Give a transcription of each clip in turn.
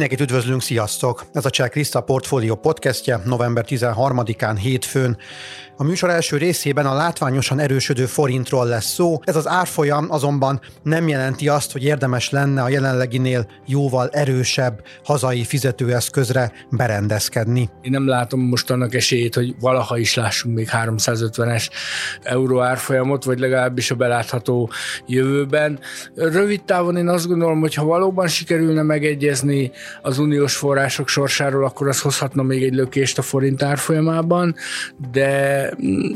Mindenkit üdvözlünk, sziasztok! Ez a Cseh Krista Portfolio podcastje november 13-án hétfőn. A műsor első részében a látványosan erősödő forintról lesz szó, ez az árfolyam azonban nem jelenti azt, hogy érdemes lenne a jelenleginél jóval erősebb hazai fizetőeszközre berendezkedni. Én nem látom most annak esélyét, hogy valaha is lássunk még 350-es euró árfolyamot, vagy legalábbis a belátható jövőben. Rövid távon én azt gondolom, hogy ha valóban sikerülne megegyezni az uniós források sorsáról, akkor az hozhatna még egy lökést a forint árfolyamában, de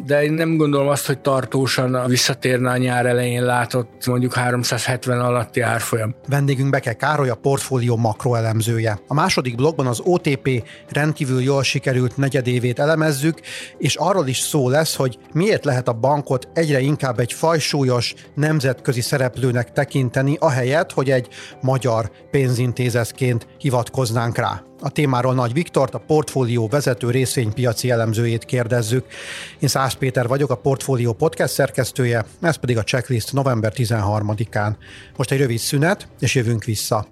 de én nem gondolom azt, hogy tartósan visszatérne a nyár elején látott mondjuk 370 alatti árfolyam. Vendégünk Beke Károly, a portfólió makroelemzője. A második blogban az OTP rendkívül jól sikerült negyedévét elemezzük, és arról is szó lesz, hogy miért lehet a bankot egyre inkább egy fajsúlyos nemzetközi szereplőnek tekinteni, ahelyett, hogy egy magyar pénzintézetként hivatkoznánk rá. A témáról Nagy Viktort, a portfólió vezető részvénypiaci elemzőjét kérdezzük. Én Szász Péter vagyok, a Portfólió podcast szerkesztője, ez pedig a checklist november 13-án. Most egy rövid szünet, és jövünk vissza.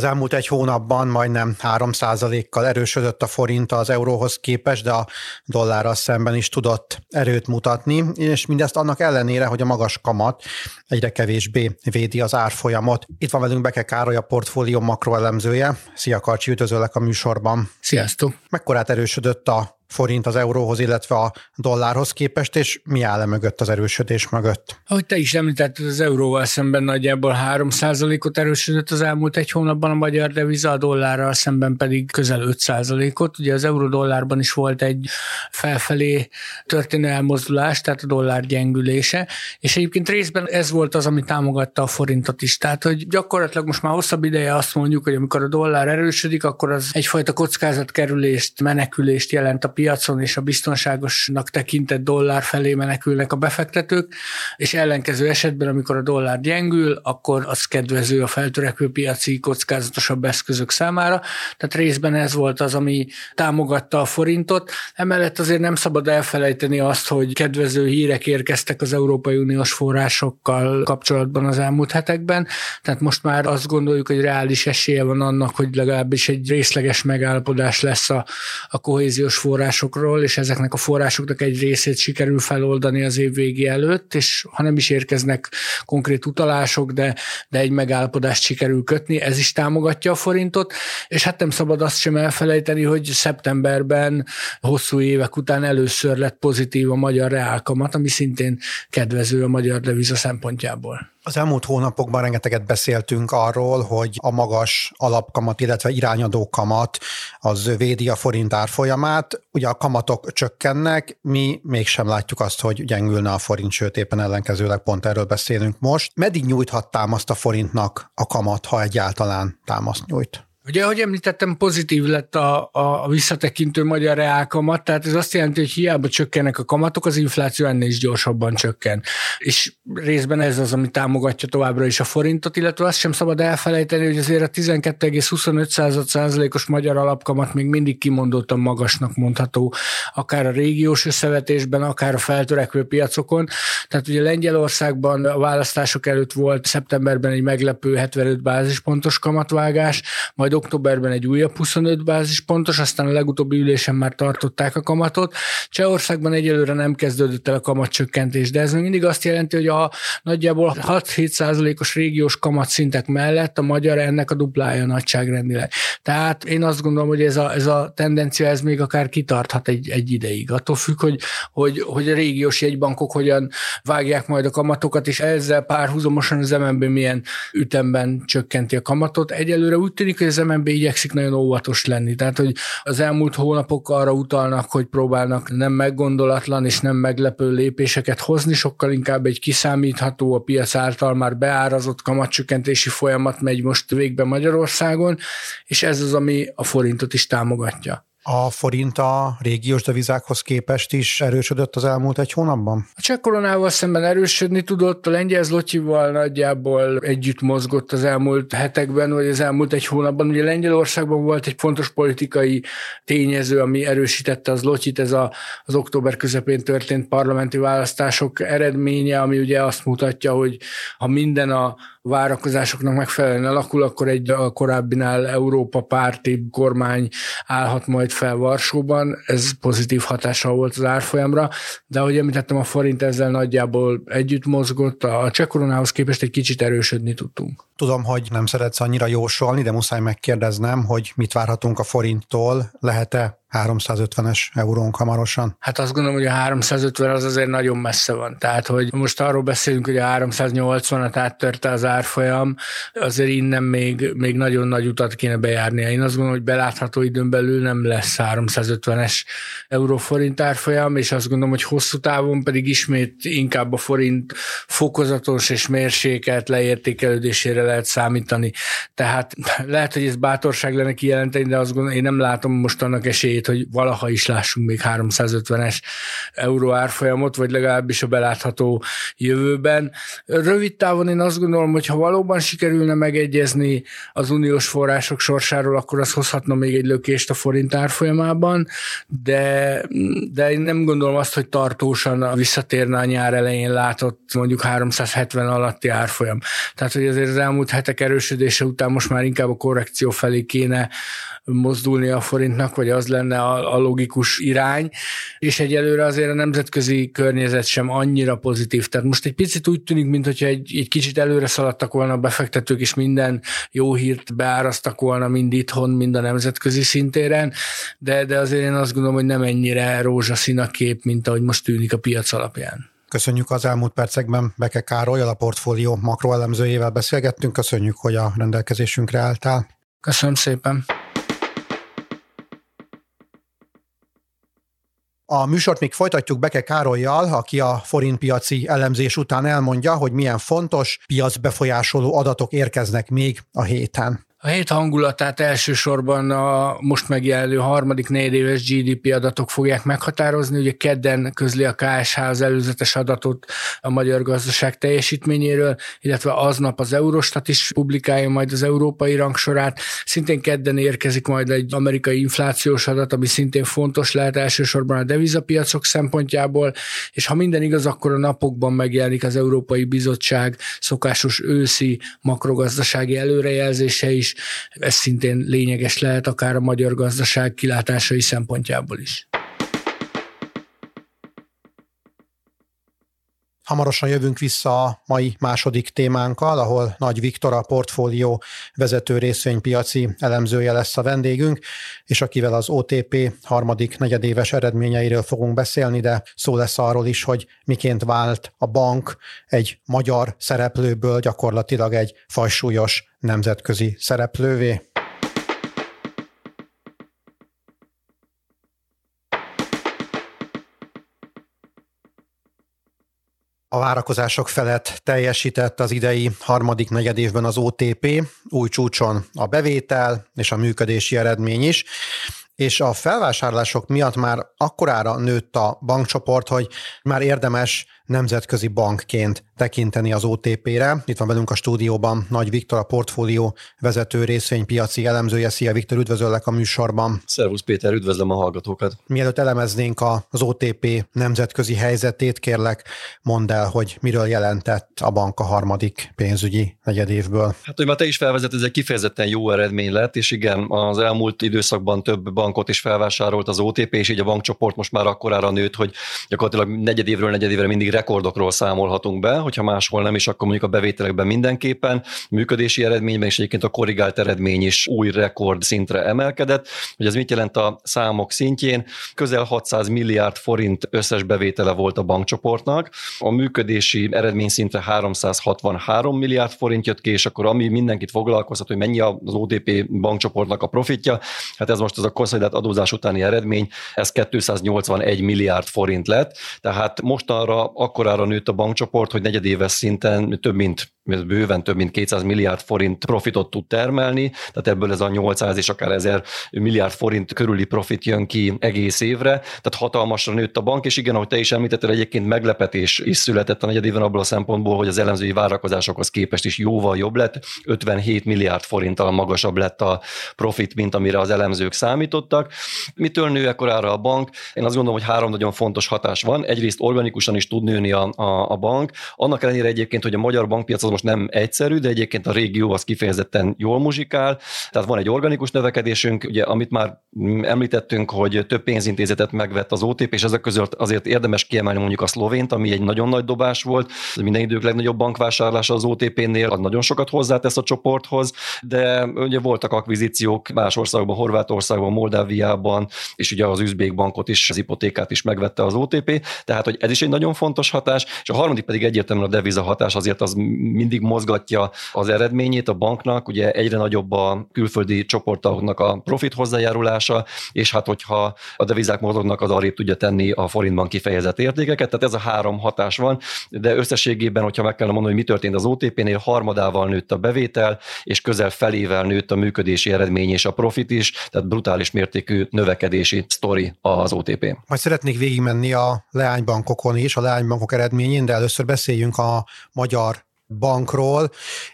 Az elmúlt egy hónapban majdnem 3%-kal erősödött a forint az euróhoz képest, de a dollárral szemben is tudott erőt mutatni, és mindezt annak ellenére, hogy a magas kamat egyre kevésbé védi az árfolyamot. Itt van velünk Beke Károly, a portfólió makroelemzője. Szia Karcsi, üdvözöllek a műsorban. Sziasztok! Mekkorát erősödött a forint az euróhoz, illetve a dollárhoz képest, és mi áll mögött az erősödés mögött? Ahogy te is említetted, az euróval szemben nagyjából 3%-ot erősödött az elmúlt egy hónapban a magyar deviza, a dollárral szemben pedig közel 5%-ot. Ugye az euró-dollárban is volt egy felfelé történő elmozdulás, tehát a dollár gyengülése, és egyébként részben ez volt az, ami támogatta a forintot is. Tehát, hogy gyakorlatilag most már hosszabb ideje azt mondjuk, hogy amikor a dollár erősödik, akkor az egyfajta kockázatkerülést, menekülést jelent a piacon és a biztonságosnak tekintett dollár felé menekülnek a befektetők, és ellenkező esetben, amikor a dollár gyengül, akkor az kedvező a feltörekvő piaci kockázatosabb eszközök számára. Tehát részben ez volt az, ami támogatta a forintot. Emellett azért nem szabad elfelejteni azt, hogy kedvező hírek érkeztek az Európai Uniós forrásokkal kapcsolatban az elmúlt hetekben. Tehát most már azt gondoljuk, hogy reális esélye van annak, hogy legalábbis egy részleges megállapodás lesz a, a kohéziós forrás forrásokról, és ezeknek a forrásoknak egy részét sikerül feloldani az év végi előtt, és ha nem is érkeznek konkrét utalások, de, de egy megállapodást sikerül kötni, ez is támogatja a forintot, és hát nem szabad azt sem elfelejteni, hogy szeptemberben hosszú évek után először lett pozitív a magyar reálkamat, ami szintén kedvező a magyar deviza szempontjából. Az elmúlt hónapokban rengeteget beszéltünk arról, hogy a magas alapkamat, illetve irányadó kamat az védi a forint árfolyamát. Ugye a kamatok csökkennek, mi mégsem látjuk azt, hogy gyengülne a forint, sőt éppen ellenkezőleg pont erről beszélünk most. Meddig nyújthat támaszt a forintnak a kamat, ha egyáltalán támaszt nyújt? Ugye, ahogy említettem, pozitív lett a, a visszatekintő magyar reálkamat, tehát ez azt jelenti, hogy hiába csökkennek a kamatok, az infláció ennél is gyorsabban csökken. És részben ez az, ami támogatja továbbra is a forintot, illetve azt sem szabad elfelejteni, hogy azért a 12,25%-os magyar alapkamat még mindig kimondottan magasnak mondható, akár a régiós összevetésben, akár a feltörekvő piacokon. Tehát ugye Lengyelországban a választások előtt volt szeptemberben egy meglepő 75 bázispontos kamatvágás, majd októberben egy újabb 25 bázispontos, aztán a legutóbbi ülésen már tartották a kamatot. Csehországban egyelőre nem kezdődött el a kamatcsökkentés, de ez még mindig azt jelenti, hogy a nagyjából 6-7 százalékos régiós kamatszintek mellett a magyar ennek a duplája nagyságrendileg. Tehát én azt gondolom, hogy ez a, ez a tendencia ez még akár kitarthat egy, egy ideig. Attól függ, hogy, hogy, hogy a régiós jegybankok hogyan vágják majd a kamatokat, és ezzel párhuzamosan az MNB milyen ütemben csökkenti a kamatot. Egyelőre úgy tűnik, hogy az MNB igyekszik nagyon óvatos lenni. Tehát, hogy az elmúlt hónapok arra utalnak, hogy próbálnak nem meggondolatlan és nem meglepő lépéseket hozni, sokkal inkább egy kiszámítható, a piac által már beárazott kamatcsökkentési folyamat megy most végbe Magyarországon, és ez az, ami a forintot is támogatja. A forint a régiós devizákhoz képest is erősödött az elmúlt egy hónapban? A cseh koronával szemben erősödni tudott, a lengyel zlotyival nagyjából együtt mozgott az elmúlt hetekben, vagy az elmúlt egy hónapban. Ugye Lengyelországban volt egy fontos politikai tényező, ami erősítette az lotyit, ez a, az október közepén történt parlamenti választások eredménye, ami ugye azt mutatja, hogy ha minden a várakozásoknak megfelelően alakul, akkor egy a korábbinál Európa párti kormány állhat majd fel Varsóban. Ez pozitív hatással volt az árfolyamra, de ahogy említettem, a forint ezzel nagyjából együtt mozgott, a cseh koronához képest egy kicsit erősödni tudtunk. Tudom, hogy nem szeretsz annyira jósolni, de muszáj megkérdeznem, hogy mit várhatunk a forinttól. Lehet-e 350-es eurónk hamarosan? Hát azt gondolom, hogy a 350 az azért nagyon messze van. Tehát, hogy most arról beszélünk, hogy a 380-at áttörte az árfolyam, azért innen még, még nagyon nagy utat kéne bejárnia. Én azt gondolom, hogy belátható időn belül nem lesz 350-es euró-forint árfolyam, és azt gondolom, hogy hosszú távon pedig ismét inkább a forint fokozatos és mérsékelt leértékelődésére lehet számítani. Tehát lehet, hogy ez bátorság lenne kijelenteni, de azt gondolom, én nem látom most annak esélyét, hogy valaha is lássunk még 350-es euró árfolyamot, vagy legalábbis a belátható jövőben. Rövid távon én azt gondolom, hogy ha valóban sikerülne megegyezni az uniós források sorsáról, akkor az hozhatna még egy lökést a forint árfolyamában, de, de én nem gondolom azt, hogy tartósan visszatérne a nyár elején látott mondjuk 370 alatti árfolyam. Tehát, hogy azért az elmúlt hetek erősödése után most már inkább a korrekció felé kéne mozdulni a forintnak, vagy az lenne a, a logikus irány, és egyelőre azért a nemzetközi környezet sem annyira pozitív. Tehát most egy picit úgy tűnik, mintha egy, egy kicsit előre szaladtak volna a befektetők, és minden jó hírt beárasztak volna mind itthon, mind a nemzetközi szintéren, de, de azért én azt gondolom, hogy nem ennyire rózsaszín a kép, mint ahogy most tűnik a piac alapján. Köszönjük az elmúlt percekben Beke Károly, a portfólió makroelemzőjével beszélgettünk. Köszönjük, hogy a rendelkezésünkre álltál. Köszönöm szépen. A műsort még folytatjuk Beke Károlyjal, aki a forintpiaci elemzés után elmondja, hogy milyen fontos piacbefolyásoló adatok érkeznek még a héten. A hét hangulatát elsősorban a most megjelenő harmadik negyedéves GDP adatok fogják meghatározni. Ugye kedden közli a KSH az előzetes adatot a magyar gazdaság teljesítményéről, illetve aznap az Eurostat is publikálja majd az európai rangsorát. Szintén kedden érkezik majd egy amerikai inflációs adat, ami szintén fontos lehet elsősorban a devizapiacok szempontjából, és ha minden igaz, akkor a napokban megjelenik az Európai Bizottság szokásos őszi makrogazdasági előrejelzése is, ez szintén lényeges lehet akár a magyar gazdaság kilátásai szempontjából is. Hamarosan jövünk vissza a mai második témánkkal, ahol Nagy Viktor a portfólió vezető részvénypiaci elemzője lesz a vendégünk, és akivel az OTP harmadik negyedéves eredményeiről fogunk beszélni, de szó lesz arról is, hogy miként vált a bank egy magyar szereplőből gyakorlatilag egy fajsúlyos nemzetközi szereplővé. A várakozások felett teljesített az idei harmadik negyedévben az OTP, új csúcson a bevétel és a működési eredmény is, és a felvásárlások miatt már akkorára nőtt a bankcsoport, hogy már érdemes nemzetközi bankként tekinteni az OTP-re. Itt van velünk a stúdióban Nagy Viktor, a portfólió vezető részvénypiaci elemzője. Szia Viktor, üdvözöllek a műsorban. Szervusz Péter, üdvözlöm a hallgatókat. Mielőtt elemeznénk az OTP nemzetközi helyzetét, kérlek mondd el, hogy miről jelentett a bank a harmadik pénzügyi negyedévből. Hát, hogy már te is felvezet, ez egy kifejezetten jó eredmény lett, és igen, az elmúlt időszakban több bankot is felvásárolt az OTP, és így a bankcsoport most már akkorára nőtt, hogy gyakorlatilag negyedévről negyedévre mindig rekordokról számolhatunk be, hogyha máshol nem is, akkor mondjuk a bevételekben mindenképpen, működési eredményben és egyébként a korrigált eredmény is új rekord szintre emelkedett. Hogy ez mit jelent a számok szintjén? Közel 600 milliárd forint összes bevétele volt a bankcsoportnak, a működési eredmény szintre 363 milliárd forint jött ki, és akkor ami mindenkit foglalkoztat, hogy mennyi az OTP bankcsoportnak a profitja, hát ez most az a konszolidált adózás utáni eredmény, ez 281 milliárd forint lett, tehát mostanra akkorára nőtt a bankcsoport, hogy negyedéves szinten több mint ez bőven több mint 200 milliárd forint profitot tud termelni, tehát ebből ez a 800 és akár 1000 milliárd forint körüli profit jön ki egész évre, tehát hatalmasra nőtt a bank, és igen, ahogy te is említetted, egyébként meglepetés is született a negyedében abból a szempontból, hogy az elemzői várakozásokhoz képest is jóval jobb lett, 57 milliárd forinttal magasabb lett a profit, mint amire az elemzők számítottak. Mitől nő ekkorára a bank? Én azt gondolom, hogy három nagyon fontos hatás van. Egyrészt organikusan is tud nőni a, a, a bank. Annak ellenére egyébként, hogy a magyar bankpiac az most nem egyszerű, de egyébként a régió az kifejezetten jól muzsikál. Tehát van egy organikus növekedésünk, ugye, amit már említettünk, hogy több pénzintézetet megvett az OTP, és ezek között azért érdemes kiemelni mondjuk a szlovént, ami egy nagyon nagy dobás volt. Minden idők legnagyobb bankvásárlása az OTP-nél, az nagyon sokat hozzátesz a csoporthoz, de ugye voltak akvizíciók más országokban, Horvátországban, Moldáviában, és ugye az üzbék bankot is, az hipotékát is megvette az OTP, tehát hogy ez is egy nagyon fontos hatás, és a harmadik pedig egyértelműen a deviza hatás, azért az mindig mozgatja az eredményét a banknak, ugye egyre nagyobb a külföldi csoportoknak a profit hozzájárulása, és hát hogyha a devizák mozognak, az arrébb tudja tenni a forintban kifejezett értékeket, tehát ez a három hatás van, de összességében, hogyha meg kellene mondani, hogy mi történt az OTP-nél, harmadával nőtt a bevétel, és közel felével nőtt a működési eredmény és a profit is, tehát brutális mértékű növekedési sztori az OTP. Majd szeretnék végigmenni a leánybankokon is, a leánybankok eredményén, de először beszéljünk a magyar bankról.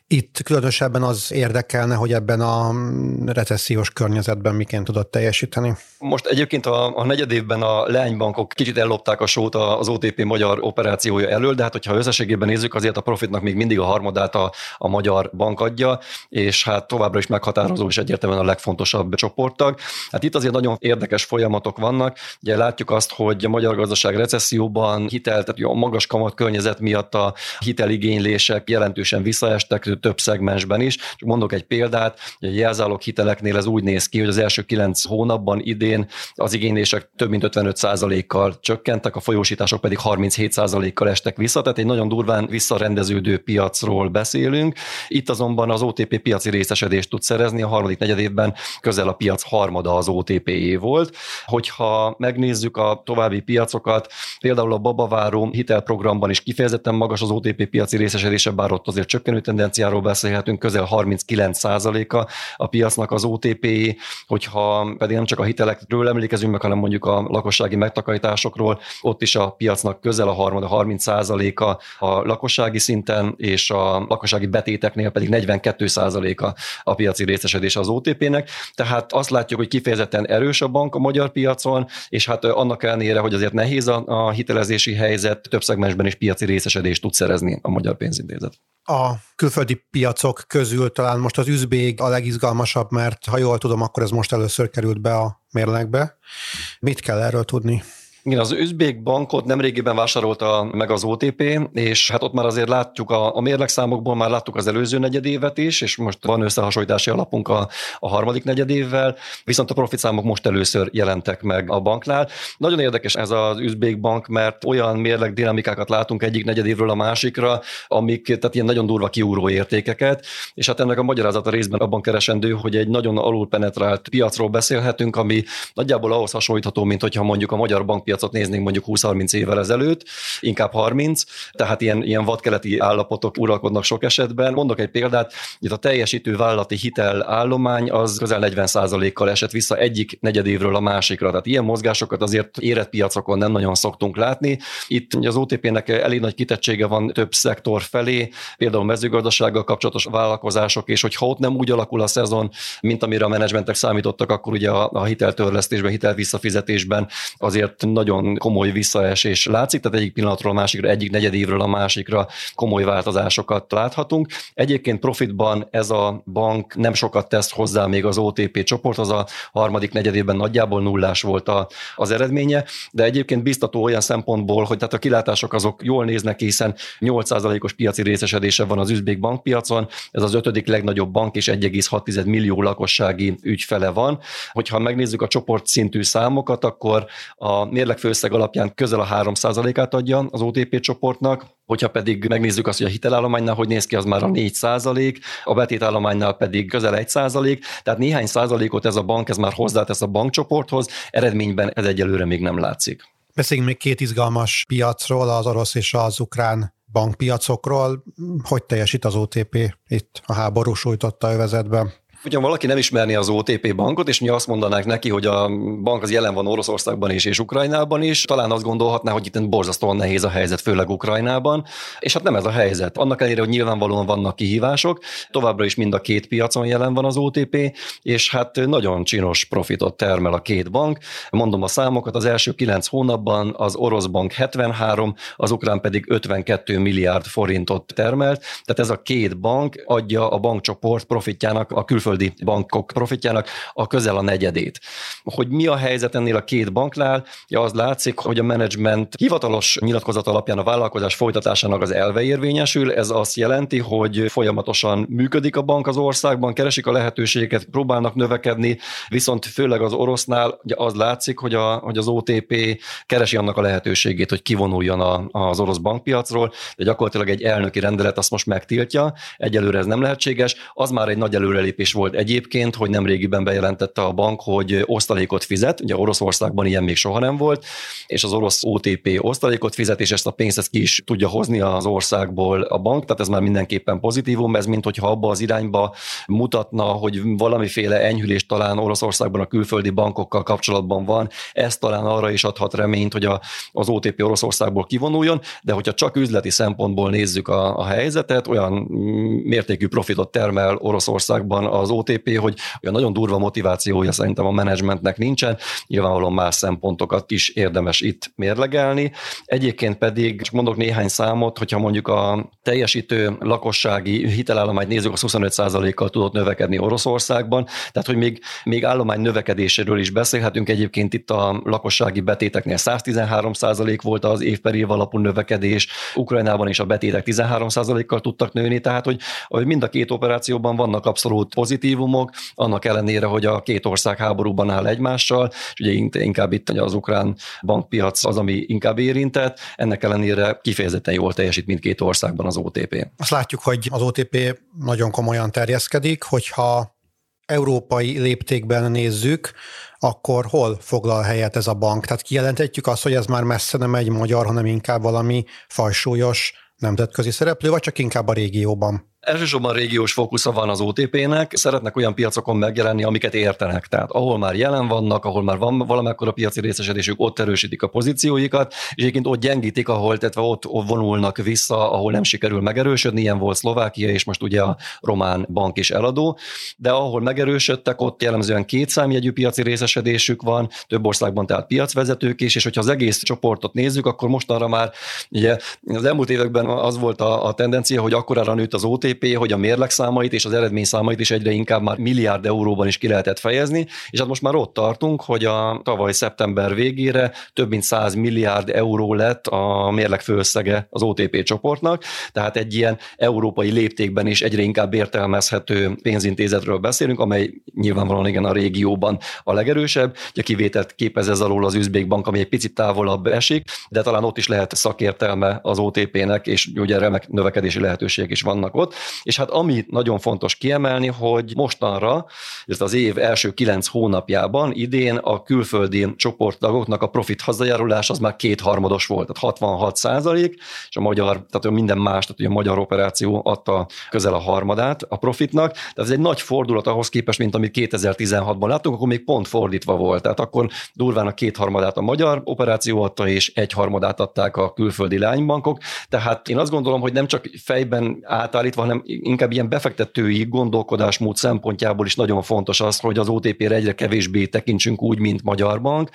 Itt különösebben az érdekelne, hogy ebben a recessziós környezetben miként tudott teljesíteni. Most egyébként a, a negyed évben a leánybankok kicsit ellopták a sót az OTP magyar operációja elől, de hát hogyha összességében nézzük, azért a profitnak még mindig a harmadát a, a magyar bank adja, és hát továbbra is meghatározó és egyértelműen a legfontosabb csoporttag. Hát itt azért nagyon érdekes folyamatok vannak. Ugye látjuk azt, hogy a magyar gazdaság recesszióban hitel, tehát a magas kamat környezet miatt a hiteligénylések jelentősen visszaestek több szegmensben is. Csak mondok egy példát, hogy a jelzálog hiteleknél ez úgy néz ki, hogy az első kilenc hónapban idén az igénylések több mint 55%-kal csökkentek, a folyósítások pedig 37%-kal estek vissza, tehát egy nagyon durván visszarendeződő piacról beszélünk. Itt azonban az OTP piaci részesedést tud szerezni, a harmadik negyedévben közel a piac harmada az OTP volt. Hogyha megnézzük a további piacokat, például a babaváró hitelprogramban is kifejezetten magas az OTP piaci részesedése, bár ott azért csökkenő tendenciáról beszélhetünk, közel 39%-a a piacnak az otp hogyha pedig nem csak a hitelekről emlékezünk meg, hanem mondjuk a lakossági megtakarításokról, ott is a piacnak közel a harmad, a 30%-a a lakossági szinten, és a lakossági betéteknél pedig 42%-a a piaci részesedés az OTP-nek. Tehát azt látjuk, hogy kifejezetten erős a bank a magyar piacon, és hát annak ellenére, hogy azért nehéz a, a hitelezési helyzet, több szegmensben is piaci részesedést tud szerezni a magyar pénzintézet a külföldi piacok közül talán most az üzbég a legizgalmasabb, mert ha jól tudom, akkor ez most először került be a mérlegbe. Mit kell erről tudni? Igen, az üzbék bankot nemrégiben vásárolta meg az OTP, és hát ott már azért látjuk a, a mérlegszámokból, már láttuk az előző negyedévet is, és most van összehasonlítási alapunk a, a harmadik negyedévvel, viszont a profitszámok most először jelentek meg a banknál. Nagyon érdekes ez az üzbék bank, mert olyan mérleg dinamikákat látunk egyik negyedévről a másikra, amik, tehát ilyen nagyon durva kiúró értékeket, és hát ennek a magyarázata részben abban keresendő, hogy egy nagyon alulpenetrált piacról beszélhetünk, ami nagyjából ahhoz hasonlítható, mint hogyha mondjuk a magyar bankpiac piacot néznénk mondjuk 20-30 évvel ezelőtt, inkább 30, tehát ilyen, ilyen vadkeleti állapotok uralkodnak sok esetben. Mondok egy példát, itt a teljesítő vállalati hitelállomány az közel 40%-kal esett vissza egyik negyedévről a másikra, tehát ilyen mozgásokat azért érett piacokon nem nagyon szoktunk látni. Itt az OTP-nek elég nagy kitettsége van több szektor felé, például mezőgazdasággal kapcsolatos vállalkozások, és hogyha ott nem úgy alakul a szezon, mint amire a menedzsmentek számítottak, akkor ugye a, a hiteltörlesztésben, hitelvisszafizetésben azért nagy nagyon komoly visszaesés látszik, tehát egyik pillanatról a másikra, egyik negyedévről a másikra komoly változásokat láthatunk. Egyébként profitban ez a bank nem sokat tesz hozzá még az OTP csoport, az a harmadik negyedében nagyjából nullás volt a, az eredménye, de egyébként biztató olyan szempontból, hogy tehát a kilátások azok jól néznek, hiszen 8%-os piaci részesedése van az üzbék bankpiacon, ez az ötödik legnagyobb bank, és 1,6 millió lakossági ügyfele van. Hogyha megnézzük a csoport szintű számokat, akkor a mérleg főszeg alapján közel a 3%-át adja az OTP csoportnak, hogyha pedig megnézzük azt, hogy a hitelállománynál hogy néz ki, az már a 4 százalék, a betétállománynál pedig közel 1 százalék, tehát néhány százalékot ez a bank, ez már hozzátesz a bankcsoporthoz, eredményben ez egyelőre még nem látszik. Beszéljünk még két izgalmas piacról, az orosz és az ukrán bankpiacokról. Hogy teljesít az OTP itt a háború sújtotta övezetben? Hogyha valaki nem ismerné az OTP bankot, és mi azt mondanánk neki, hogy a bank az jelen van Oroszországban is és Ukrajnában is, talán azt gondolhatná, hogy itt borzasztóan nehéz a helyzet, főleg Ukrajnában. És hát nem ez a helyzet. Annak ellenére, hogy nyilvánvalóan vannak kihívások, továbbra is mind a két piacon jelen van az OTP, és hát nagyon csinos profitot termel a két bank. Mondom a számokat, az első kilenc hónapban az orosz bank 73, az ukrán pedig 52 milliárd forintot termelt. Tehát ez a két bank adja a bankcsoport profitjának a külföldi külföldi bankok profitjának a közel a negyedét. Hogy mi a helyzet ennél a két banknál? Ja, az látszik, hogy a menedzsment hivatalos nyilatkozat alapján a vállalkozás folytatásának az elve érvényesül. Ez azt jelenti, hogy folyamatosan működik a bank az országban, keresik a lehetőségeket, próbálnak növekedni, viszont főleg az orosznál ugye az látszik, hogy, a, hogy az OTP keresi annak a lehetőségét, hogy kivonuljon a, az orosz bankpiacról, de gyakorlatilag egy elnöki rendelet azt most megtiltja, egyelőre ez nem lehetséges, az már egy nagy előrelépés volt egyébként, hogy nemrégiben bejelentette a bank, hogy osztalékot fizet, ugye Oroszországban ilyen még soha nem volt, és az orosz OTP osztalékot fizet, és ezt a pénzt ezt ki is tudja hozni az országból a bank, tehát ez már mindenképpen pozitívum, ez mint hogyha abba az irányba mutatna, hogy valamiféle enyhülés talán Oroszországban a külföldi bankokkal kapcsolatban van, ez talán arra is adhat reményt, hogy a, az OTP Oroszországból kivonuljon, de hogyha csak üzleti szempontból nézzük a, a helyzetet, olyan mértékű profitot termel Oroszországban az OTP, hogy olyan nagyon durva motivációja szerintem a menedzsmentnek nincsen, nyilvánvalóan más szempontokat is érdemes itt mérlegelni. Egyébként pedig, csak mondok néhány számot, hogyha mondjuk a teljesítő lakossági hitelállományt nézzük, az 25%-kal tudott növekedni Oroszországban, tehát hogy még, még állomány növekedéséről is beszélhetünk. Egyébként itt a lakossági betéteknél 113% volt az év per év alapú növekedés, Ukrajnában is a betétek 13%-kal tudtak nőni, tehát hogy, hogy mind a két operációban vannak abszolút pozitív pozitívumok, annak ellenére, hogy a két ország háborúban áll egymással, és ugye inkább itt az ukrán bankpiac az, ami inkább érintett, ennek ellenére kifejezetten jól teljesít mindkét országban az OTP. Azt látjuk, hogy az OTP nagyon komolyan terjeszkedik, hogyha európai léptékben nézzük, akkor hol foglal helyet ez a bank? Tehát kijelenthetjük azt, hogy ez már messze nem egy magyar, hanem inkább valami fajsúlyos nemzetközi szereplő, vagy csak inkább a régióban? Elsősorban régiós fókusza van az OTP-nek, szeretnek olyan piacokon megjelenni, amiket értenek. Tehát ahol már jelen vannak, ahol már van valamekkora piaci részesedésük, ott erősítik a pozícióikat, és egyébként ott gyengítik, ahol, tehát ott vonulnak vissza, ahol nem sikerül megerősödni, ilyen volt Szlovákia, és most ugye a román bank is eladó, de ahol megerősödtek, ott jellemzően két számjegyű piaci részesedésük van, több országban tehát piacvezetők is, és hogyha az egész csoportot nézzük, akkor mostanra már ugye az elmúlt években az volt a, a tendencia, hogy akkorára nőtt az OTP, GDP, hogy a mérlegszámait és az eredményszámait is egyre inkább már milliárd euróban is ki lehetett fejezni, és hát most már ott tartunk, hogy a tavaly szeptember végére több mint 100 milliárd euró lett a mérleg főösszege az OTP csoportnak, tehát egy ilyen európai léptékben is egyre inkább értelmezhető pénzintézetről beszélünk, amely nyilvánvalóan igen a régióban a legerősebb, ugye kivételt képez ez alól az Üzbék Bank, ami egy picit távolabb esik, de talán ott is lehet szakértelme az OTP-nek, és ugye remek növekedési lehetőségek is vannak ott. És hát ami nagyon fontos kiemelni, hogy mostanra, ez az év első kilenc hónapjában idén a külföldi csoporttagoknak a profit hazajárulás az már kétharmados volt, tehát 66 százalék, és a magyar, tehát minden más, tehát ugye a magyar operáció adta közel a harmadát a profitnak, tehát ez egy nagy fordulat ahhoz képest, mint amit 2016-ban láttunk, akkor még pont fordítva volt, tehát akkor durván a kétharmadát a magyar operáció adta, és egy harmadát adták a külföldi lánybankok, tehát én azt gondolom, hogy nem csak fejben átállítva, hanem inkább ilyen befektetői gondolkodásmód szempontjából is nagyon fontos az, hogy az OTP-re egyre kevésbé tekintsünk úgy, mint Magyar Bank,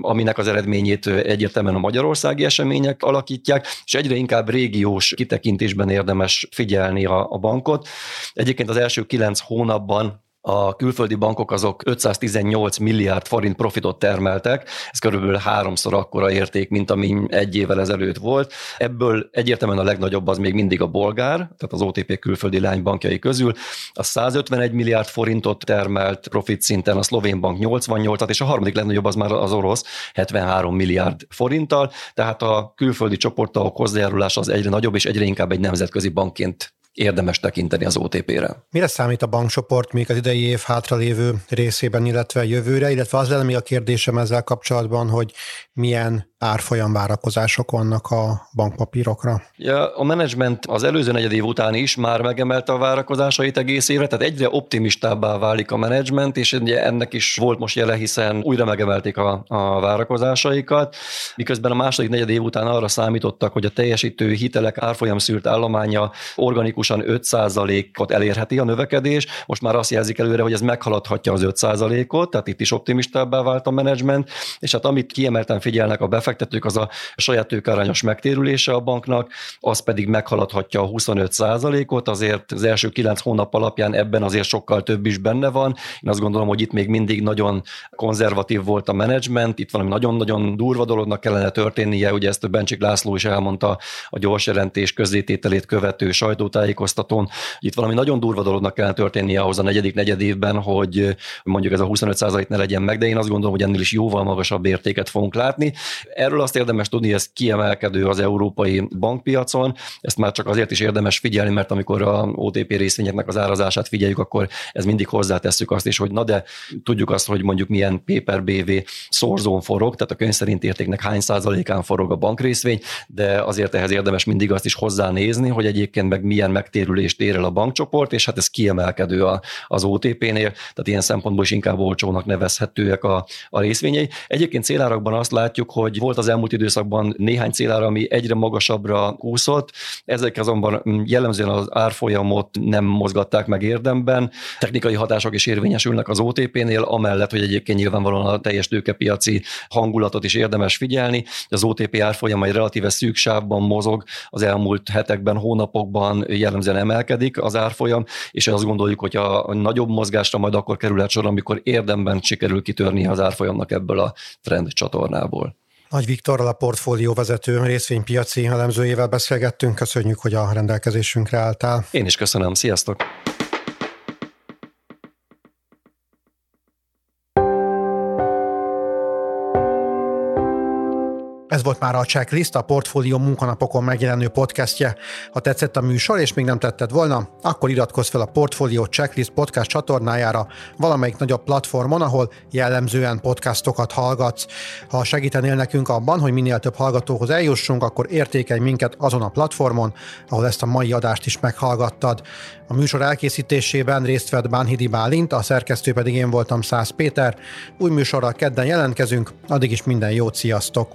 aminek az eredményét egyértelműen a magyarországi események alakítják, és egyre inkább régiós kitekintésben érdemes figyelni a, a bankot. Egyébként az első kilenc hónapban a külföldi bankok azok 518 milliárd forint profitot termeltek, ez körülbelül háromszor akkora érték, mint ami egy évvel ezelőtt volt. Ebből egyértelműen a legnagyobb az még mindig a bolgár, tehát az OTP külföldi lánybankjai közül. A 151 milliárd forintot termelt profit szinten, a szlovén bank 88-at, és a harmadik legnagyobb az már az orosz 73 milliárd forinttal, tehát a külföldi csoportok hozzájárulása az egyre nagyobb, és egyre inkább egy nemzetközi bankként érdemes tekinteni az OTP-re. Mire számít a bankcsoport még az idei év hátralévő részében, illetve jövőre, illetve az lenne még a kérdésem ezzel kapcsolatban, hogy milyen árfolyam várakozások vannak a bankpapírokra? Ja, a menedzsment az előző negyed év után is már megemelte a várakozásait egész évre, tehát egyre optimistábbá válik a menedzsment, és ennek is volt most jele, hiszen újra megemelték a, a várakozásaikat, miközben a második negyed év után arra számítottak, hogy a teljesítő hitelek árfolyam szűrt állománya organikusan 5%-ot elérheti a növekedés, most már azt jelzik előre, hogy ez meghaladhatja az 5%-ot, tehát itt is optimistábbá vált a menedzsment, és hát amit kiemelten figyelnek a befektetők, az a saját tőkarányos megtérülése a banknak, az pedig meghaladhatja a 25%-ot, azért az első kilenc hónap alapján ebben azért sokkal több is benne van. Én azt gondolom, hogy itt még mindig nagyon konzervatív volt a menedzsment, itt valami nagyon-nagyon durva dolognak kellene történnie, ugye ezt a Bencsik László is elmondta a gyors jelentés közzétételét követő sajtótájékoztatón, itt valami nagyon durva dolognak kellene történnie ahhoz a negyedik negyed évben, hogy mondjuk ez a 25% ne legyen meg, de én azt gondolom, hogy ennél is jóval magasabb értéket fogunk látni. Erről azt érdemes tudni, ez kiemelkedő az európai bankpiacon, ezt már csak azért is érdemes figyelni, mert amikor a OTP részvényeknek az árazását figyeljük, akkor ez mindig hozzátesszük azt is, hogy na de tudjuk azt, hogy mondjuk milyen paper BV szorzón forog, tehát a könyv szerint értéknek hány százalékán forog a bankrészvény, de azért ehhez érdemes mindig azt is hozzánézni, hogy egyébként meg milyen megtérülést ér el a bankcsoport, és hát ez kiemelkedő az OTP-nél, tehát ilyen szempontból is inkább olcsónak nevezhetőek a, a részvényei. Egyébként célárakban azt látjuk, hogy volt az elmúlt időszakban néhány célára, ami egyre magasabbra kúszott, ezek azonban jellemzően az árfolyamot nem mozgatták meg érdemben, technikai hatások is érvényesülnek az OTP-nél, amellett, hogy egyébként nyilvánvalóan a teljes tőkepiaci hangulatot is érdemes figyelni. Az OTP árfolyam egy relatíve szűk sávban mozog, az elmúlt hetekben, hónapokban jellemzően emelkedik az árfolyam, és azt gondoljuk, hogy a nagyobb mozgásra majd akkor kerülhet sor, amikor érdemben sikerül kitörni az árfolyamnak ebből a trend csatornából. Nagy Viktorral a portfólió vezető részvénypiaci elemzőjével beszélgettünk. Köszönjük, hogy a rendelkezésünkre álltál. Én is köszönöm. Sziasztok! Ez volt már a Checklist, a Portfólió munkanapokon megjelenő podcastje. Ha tetszett a műsor, és még nem tetted volna, akkor iratkozz fel a Portfólió Checklist podcast csatornájára valamelyik nagyobb platformon, ahol jellemzően podcastokat hallgatsz. Ha segítenél nekünk abban, hogy minél több hallgatóhoz eljussunk, akkor értékelj minket azon a platformon, ahol ezt a mai adást is meghallgattad. A műsor elkészítésében részt vett Bánhidi Bálint, a szerkesztő pedig én voltam Szász Péter. Új műsorral kedden jelentkezünk, addig is minden jót, sziasztok!